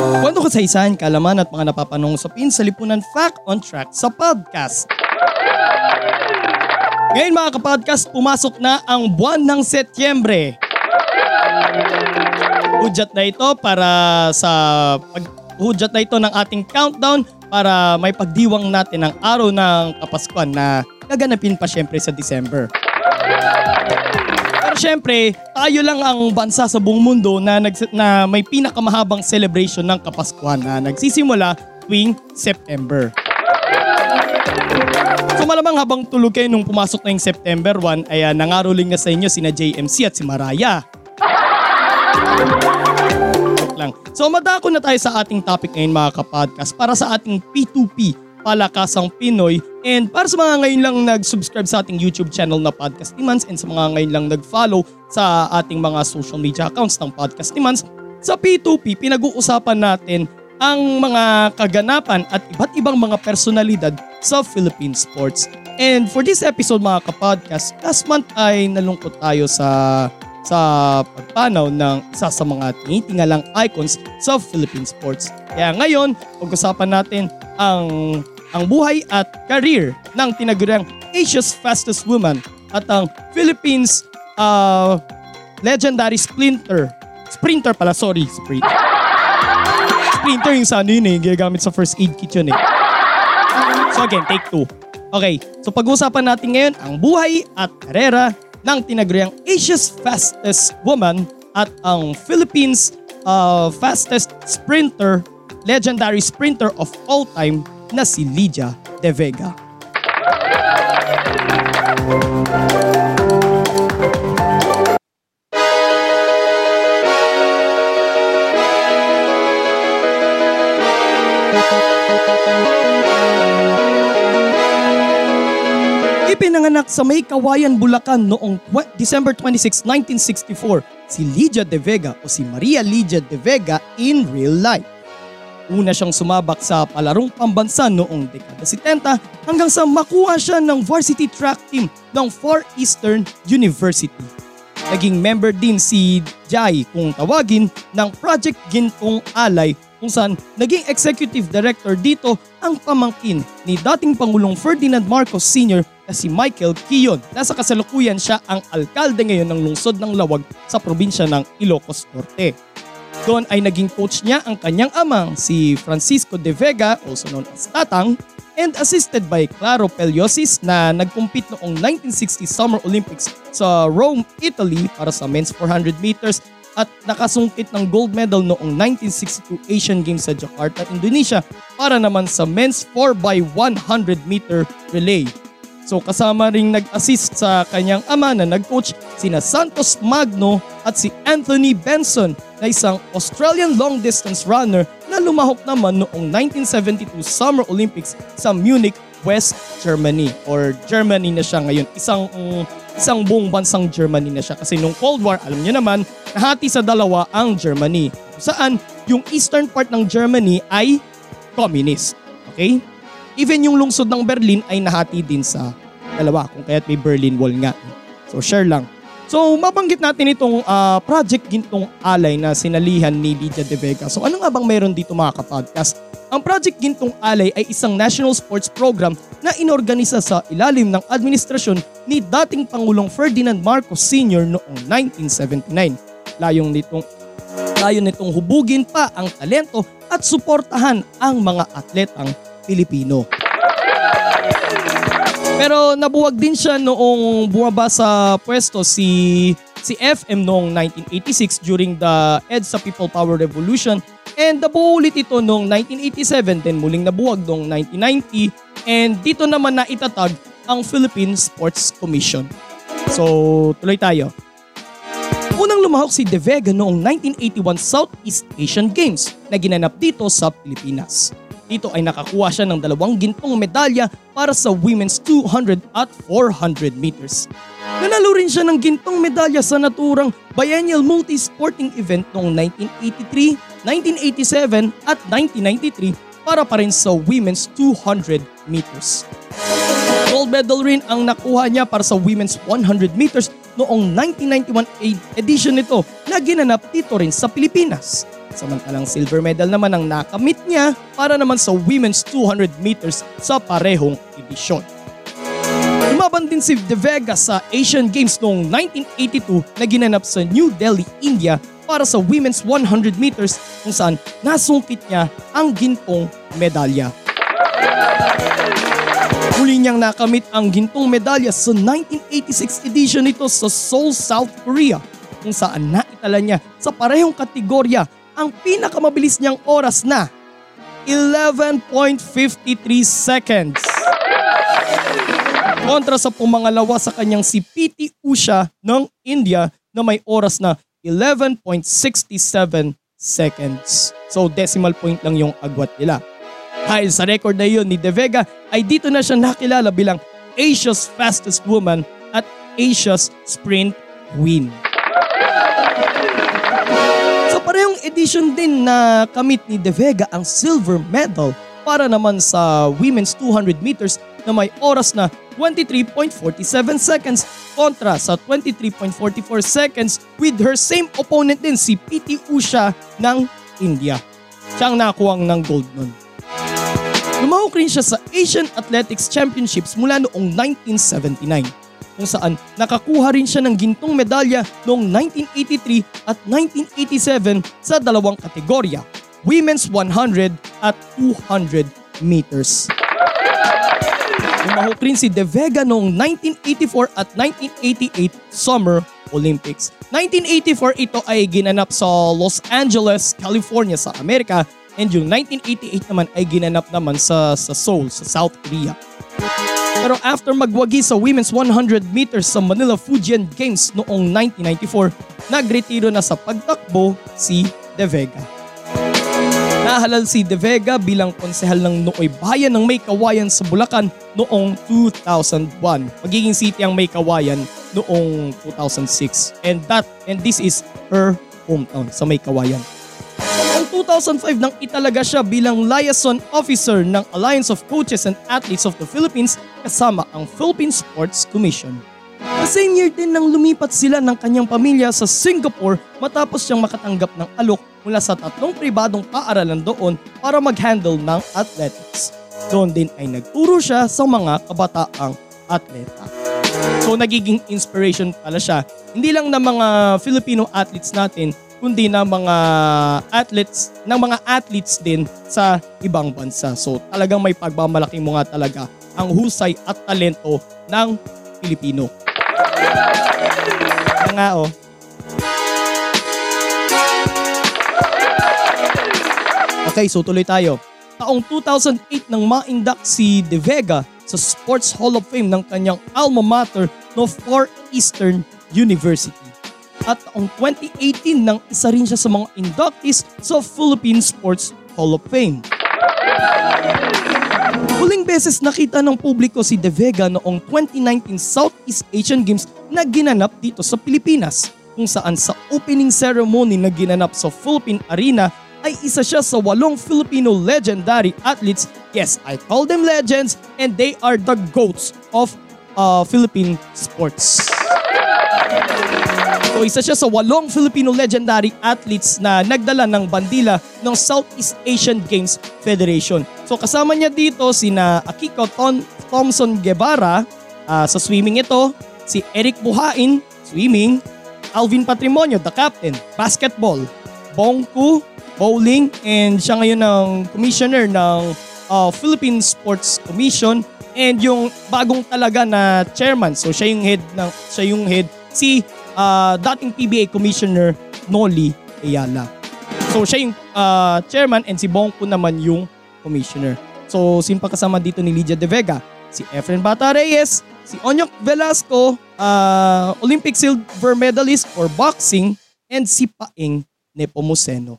Kwento kasaysayan, kalaman at mga napapanong usapin sa Lipunan Fact on Track sa podcast. Ngayon mga kapodcast, pumasok na ang buwan ng Setyembre. Hudyat na ito para sa pag hudyat na ito ng ating countdown para may pagdiwang natin ang araw ng Kapaskuhan na gaganapin pa syempre sa December. Syempre, tayo lang ang bansa sa buong mundo na, nags- na may pinakamahabang celebration ng Kapaskuhan na nagsisimula tuwing September. So malamang habang tulog kayo nung pumasok na yung September 1 ay uh, nangaroling na sa inyo sina JMC at si Maraya. Lang. So madako na tayo sa ating topic ngayon mga kapodcast para sa ating P2P Palakasang Pinoy and para sa mga ngayon lang nag-subscribe sa ating YouTube channel na Podcast Timans and sa mga ngayon lang nag-follow sa ating mga social media accounts ng Podcast Timans, sa P2P pinag-uusapan natin ang mga kaganapan at iba't ibang mga personalidad sa Philippine sports. And for this episode mga kapodcast, last month ay nalungkot tayo sa sa pagpanaw ng isa sa mga tinitingalang icons sa Philippine sports. Kaya ngayon, pag-usapan natin ang ang buhay at career ng tinaguriang Asia's fastest woman at ang Philippines uh, legendary sprinter. Sprinter pala, sorry, sprint. Sprinter yung sa ano yun eh, ginagamit sa first aid kit yun eh. So again, take two. Okay, so pag-uusapan natin ngayon ang buhay at karera ng tinaguriang Asia's fastest woman at ang Philippines uh, fastest sprinter, legendary sprinter of all time na si Lydia De Vega. Ipinanganak sa May Kawayan, Bulacan noong December 26, 1964 si Lydia De Vega o si Maria Lydia De Vega in real life. Una siyang sumabak sa palarong pambansa noong dekada 70 hanggang sa makuha siya ng varsity track team ng Far Eastern University. Naging member din si Jai kung tawagin ng Project Gintong Alay kung saan naging executive director dito ang pamangkin ni dating Pangulong Ferdinand Marcos Sr. na si Michael Kiyon. Nasa kasalukuyan siya ang alkalde ngayon ng lungsod ng Lawag sa probinsya ng Ilocos Norte. Doon ay naging coach niya ang kanyang amang si Francisco De Vega, also known as Tatang, and assisted by Claro Peliosis na nagkumpit noong 1960 Summer Olympics sa Rome, Italy para sa men's 400 meters at nakasungkit ng gold medal noong 1962 Asian Games sa Jakarta, Indonesia para naman sa men's 4x100 meter relay. So kasama ring nag-assist sa kanyang ama na nag-coach sina Santos Magno at si Anthony Benson na isang Australian long distance runner na lumahok naman noong 1972 Summer Olympics sa Munich, West Germany or Germany na siya ngayon. Isang um, isang buong bansang Germany na siya kasi nung Cold War, alam niyo naman, nahati sa dalawa ang Germany. Saan yung eastern part ng Germany ay communist. Okay? Even yung lungsod ng Berlin ay nahati din sa dalawa kung kaya't may Berlin Wall nga. So share lang. So mabanggit natin itong ah, Project Gintong Alay na sinalihan ni Lydia De Vega. So ano nga bang meron dito mga kapodcast? Ang Project Gintong Alay ay isang national sports program na inorganisa sa ilalim ng administrasyon ni dating Pangulong Ferdinand Marcos Sr. noong 1979. Layong nitong layo nitong hubugin pa ang talento at suportahan ang mga atletang Pilipino. Pero nabuwag din siya noong bumaba sa pwesto si si FM noong 1986 during the EDSA People Power Revolution and nabuo ulit ito noong 1987 then muling nabuwag noong 1990 and dito naman na itatag ang Philippine Sports Commission. So tuloy tayo. Unang lumahok si De Vega noong 1981 Southeast Asian Games na ginanap dito sa Pilipinas. Dito ay nakakuha siya ng dalawang gintong medalya para sa women's 200 at 400 meters. Nanalo rin siya ng gintong medalya sa naturang biennial multi-sporting event noong 1983, 1987 at 1993 para pa rin sa women's 200 meters. Gold medal rin ang nakuha niya para sa women's 100 meters noong 1991 edition nito na ginanap dito rin sa Pilipinas. Samantalang silver medal naman ang nakamit niya para naman sa women's 200 meters sa parehong edisyon. Lumaban din si De Vega sa Asian Games noong 1982 na ginanap sa New Delhi, India para sa women's 100 meters kung saan nasungkit niya ang gintong medalya. Muli niyang nakamit ang gintong medalya sa 1986 edition nito sa Seoul, South Korea kung saan naitala niya sa parehong kategorya ang pinakamabilis niyang oras na 11.53 seconds. Kontra sa pumangalawa sa kanyang si PT Usha ng India na may oras na 11.67 seconds. So decimal point lang yung agwat nila. Dahil sa record na yun ni De Vega ay dito na siya nakilala bilang Asia's fastest woman at Asia's sprint queen. Sa parehong edition din na kamit ni De Vega ang silver medal para naman sa women's 200 meters na may oras na 23.47 seconds kontra sa 23.44 seconds with her same opponent din si PT Usha ng India. Siya ang nakuha ng gold nun. Lumahok rin siya sa Asian Athletics Championships mula noong 1979 kung saan nakakuha rin siya ng gintong medalya noong 1983 at 1987 sa dalawang kategorya, Women's 100 at 200 meters. Lumahok rin si De Vega noong 1984 at 1988 Summer Olympics. 1984 ito ay ginanap sa Los Angeles, California sa Amerika and yung 1988 naman ay ginanap naman sa, sa Seoul, sa South Korea. Pero after magwagi sa women's 100 meters sa Manila Fujian Games noong 1994, nagretiro na sa pagtakbo si De Vega. Nahalal si De Vega bilang konsehal ng Nooy Bayan ng May Kawayan sa Bulacan noong 2001. Magiging city ang May Kawayan noong 2006. And that and this is her hometown sa May Kawayan. Noong 2005 nang italaga siya bilang liaison officer ng Alliance of Coaches and Athletes of the Philippines kasama ang Philippine Sports Commission. The same year din nang lumipat sila ng kanyang pamilya sa Singapore matapos siyang makatanggap ng alok mula sa tatlong pribadong paaralan doon para mag-handle ng athletics. Doon din ay nagturo siya sa mga kabataang atleta. So nagiging inspiration pala siya hindi lang ng mga Filipino athletes natin kundi ng mga athletes ng mga athletes din sa ibang bansa. So talagang may pagmamalaki mo nga talaga ang husay at talento ng Pilipino. Nga oh. Okay, so tuloy tayo. Taong 2008 nang ma-induct si De Vega sa Sports Hall of Fame ng kanyang alma mater no Eastern University. At taong 2018 nang isa rin siya sa mga inductees sa Philippine Sports Hall of Fame. Huling beses nakita ng publiko si De Vega noong 2019 Southeast Asian Games na ginanap dito sa Pilipinas kung saan sa opening ceremony na ginanap sa Philippine Arena ay isa siya sa walong Filipino legendary athletes. Yes, I call them legends and they are the GOATs of uh, Philippine sports. So isa siya sa walong Filipino legendary athletes na nagdala ng bandila ng Southeast Asian Games Federation. So kasama niya dito sina Akiko Ton Thompson Guevara uh, sa swimming ito, si Eric Buhain, swimming, Alvin Patrimonio, the captain, basketball, Bongku, bowling, and siya ngayon ng commissioner ng uh, Philippine Sports Commission and yung bagong talaga na chairman. So siya yung head ng siya yung head si uh, dating PBA commissioner Noli Ayala. So siya yung uh, chairman and si Bongko naman yung commissioner. So simpa kasama dito ni Lydia De Vega. si Efren Bata Reyes, si Onyok Velasco, uh, Olympic silver medalist for boxing, and si Paing Nepomuceno.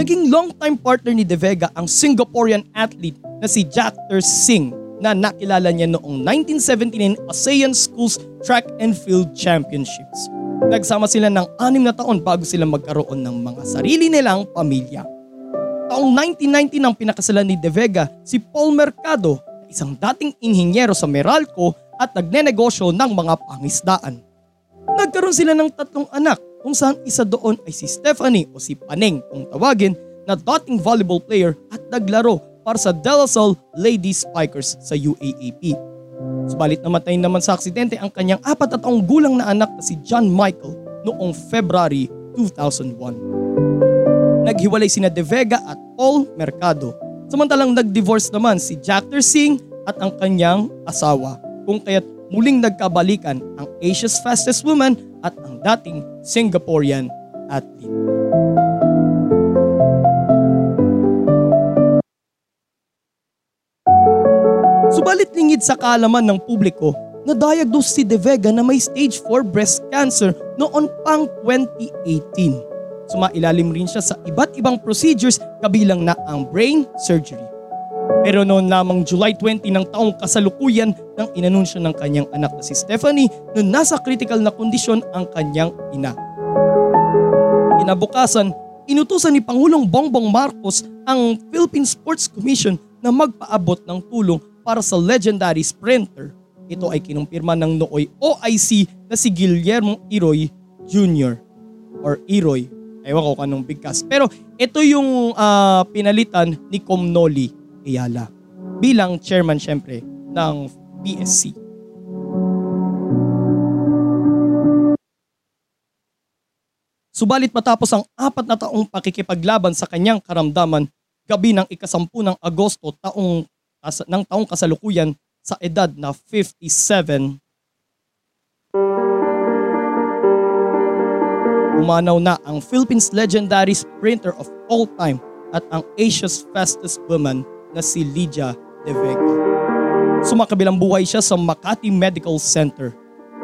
Naging long-time partner ni De Vega ang Singaporean athlete na si Jactor Singh na nakilala niya noong 1979 ASEAN Schools Track and Field Championships. Nagsama sila ng anim na taon bago sila magkaroon ng mga sarili nilang pamilya. Taong 1990 nang pinakasalan ni De Vega si Paul Mercado, isang dating inhinyero sa Meralco at nagnenegosyo ng mga pangisdaan. Nagkaroon sila ng tatlong anak kung saan isa doon ay si Stephanie o si Paneng kung tawagin na dating volleyball player at naglaro para sa De La Salle Ladies Spikers sa UAAP. Subalit namatay naman sa aksidente ang kanyang apat at taong gulang na anak na si John Michael noong February 2001. Naghiwalay sina De Vega at Paul Mercado. Samantalang nag-divorce naman si Jack Singh at ang kanyang asawa kung kaya't muling nagkabalikan ang Asia's fastest woman at ang dating Singaporean athlete. Subalit lingid sa kaalaman ng publiko, na-diagnose si De Vega na may stage 4 breast cancer noon pang 2018. Sumailalim rin siya sa iba't ibang procedures kabilang na ang brain surgery. Pero noon lamang July 20 ng taong kasalukuyan nang inanunsyo ng kanyang anak na si Stephanie na nasa critical na kondisyon ang kanyang ina. Inabukasan, inutusan ni Pangulong Bongbong Marcos ang Philippine Sports Commission na magpaabot ng tulong para sa legendary sprinter. Ito ay kinumpirma ng nooy OIC na si Guillermo Iroy Jr. or Iroy. Ewan ko kanong bigkas. Pero ito yung uh, pinalitan ni Comnoli Ayala bilang chairman syempre ng PSC. Subalit matapos ang apat na taong pakikipaglaban sa kanyang karamdaman, gabi ng ikasampu ng Agosto taong, ng taong kasalukuyan sa edad na 57, umanaw na ang Philippines legendary sprinter of all time at ang Asia's fastest woman na si Lydia De Vega. Sumakabilang buhay siya sa Makati Medical Center.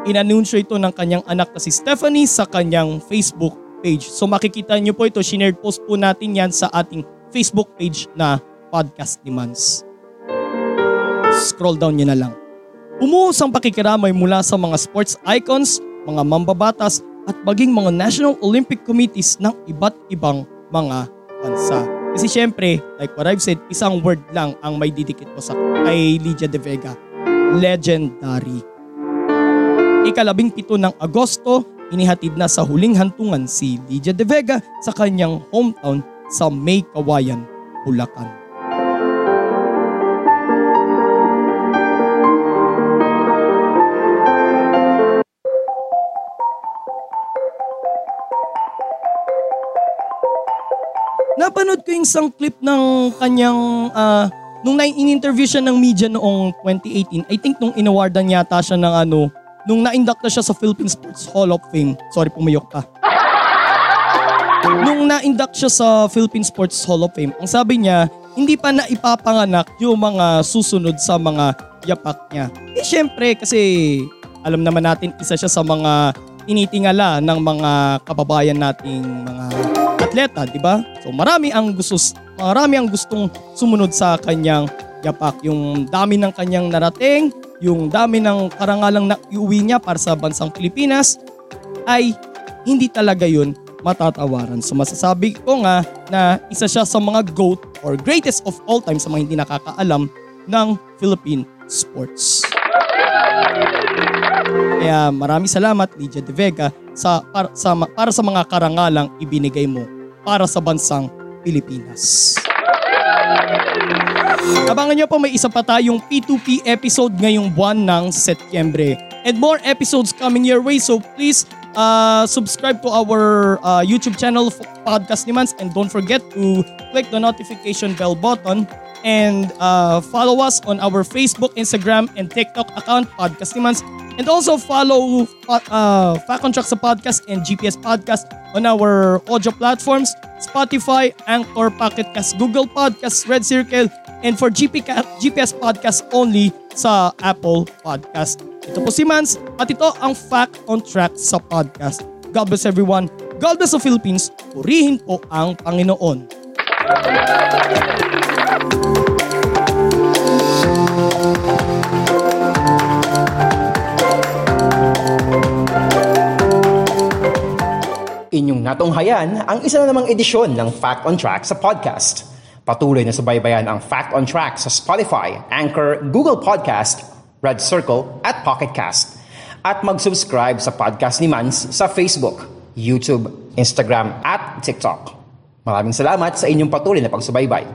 Inanunsyo ito ng kanyang anak na si Stephanie sa kanyang Facebook page. So makikita niyo po ito, shared post po natin yan sa ating Facebook page na Podcast ni Mans. Scroll down niyo na lang. Umuhos ang pakikiramay mula sa mga sports icons, mga mambabatas at maging mga National Olympic Committees ng iba't ibang mga bansa. Kasi syempre, like what I've said, isang word lang ang may didikit ko sa kay Lydia De Vega. Legendary. Ikalabing pito ng Agosto, inihatid na sa huling hantungan si Lydia De Vega sa kanyang hometown sa May Kawayan, Bulacan. Napanood ko yung isang clip ng kanyang uh, nung in-interview siya ng media noong 2018. I think nung inawardan yata siya ng ano, nung na-induct na siya sa Philippine Sports Hall of Fame. Sorry, pumiyok ka. Nung na-induct siya sa Philippine Sports Hall of Fame, ang sabi niya, hindi pa na ipapanganak yung mga susunod sa mga yapak niya. Eh syempre, kasi alam naman natin isa siya sa mga tinitingala ng mga kababayan nating mga atleta, di ba? So marami ang gusto marami ang gustong sumunod sa kanyang yapak. Yung dami ng kanyang narating, yung dami ng karangalang na iuwi niya para sa bansang Pilipinas ay hindi talaga yun matatawaran. So masasabi ko nga na isa siya sa mga GOAT or greatest of all time sa mga hindi nakakaalam ng Philippine sports. Kaya maraming salamat Lydia De Vega sa para sa, para sa mga karangalang ibinigay mo para sa bansang Pilipinas. Abangan nyo po may isa pa tayong P2P episode ngayong buwan ng Setyembre. And more episodes coming your way so please uh, subscribe to our uh, YouTube channel Podcast ni Mans and don't forget to click the notification bell button and uh, follow us on our Facebook, Instagram, and TikTok account Podcast ni Mans And also follow uh, Fact on Track sa podcast and GPS Podcast on our audio platforms, Spotify, Anchor, Pocket Cast, Google Podcasts, Red Circle, and for GP GPS Podcast only sa Apple Podcast. Ito po si Mans at ito ang Fact on Track sa podcast. God bless everyone. God bless the Philippines. Purihin po ang Panginoon. Inyong natunghayan ang isa na namang edisyon ng Fact on Track sa podcast. Patuloy na subaybayan ang Fact on Track sa Spotify, Anchor, Google Podcast, Red Circle at Pocket Cast. At mag-subscribe sa podcast ni Mans sa Facebook, YouTube, Instagram at TikTok. Maraming salamat sa inyong patuloy na pagsubaybay.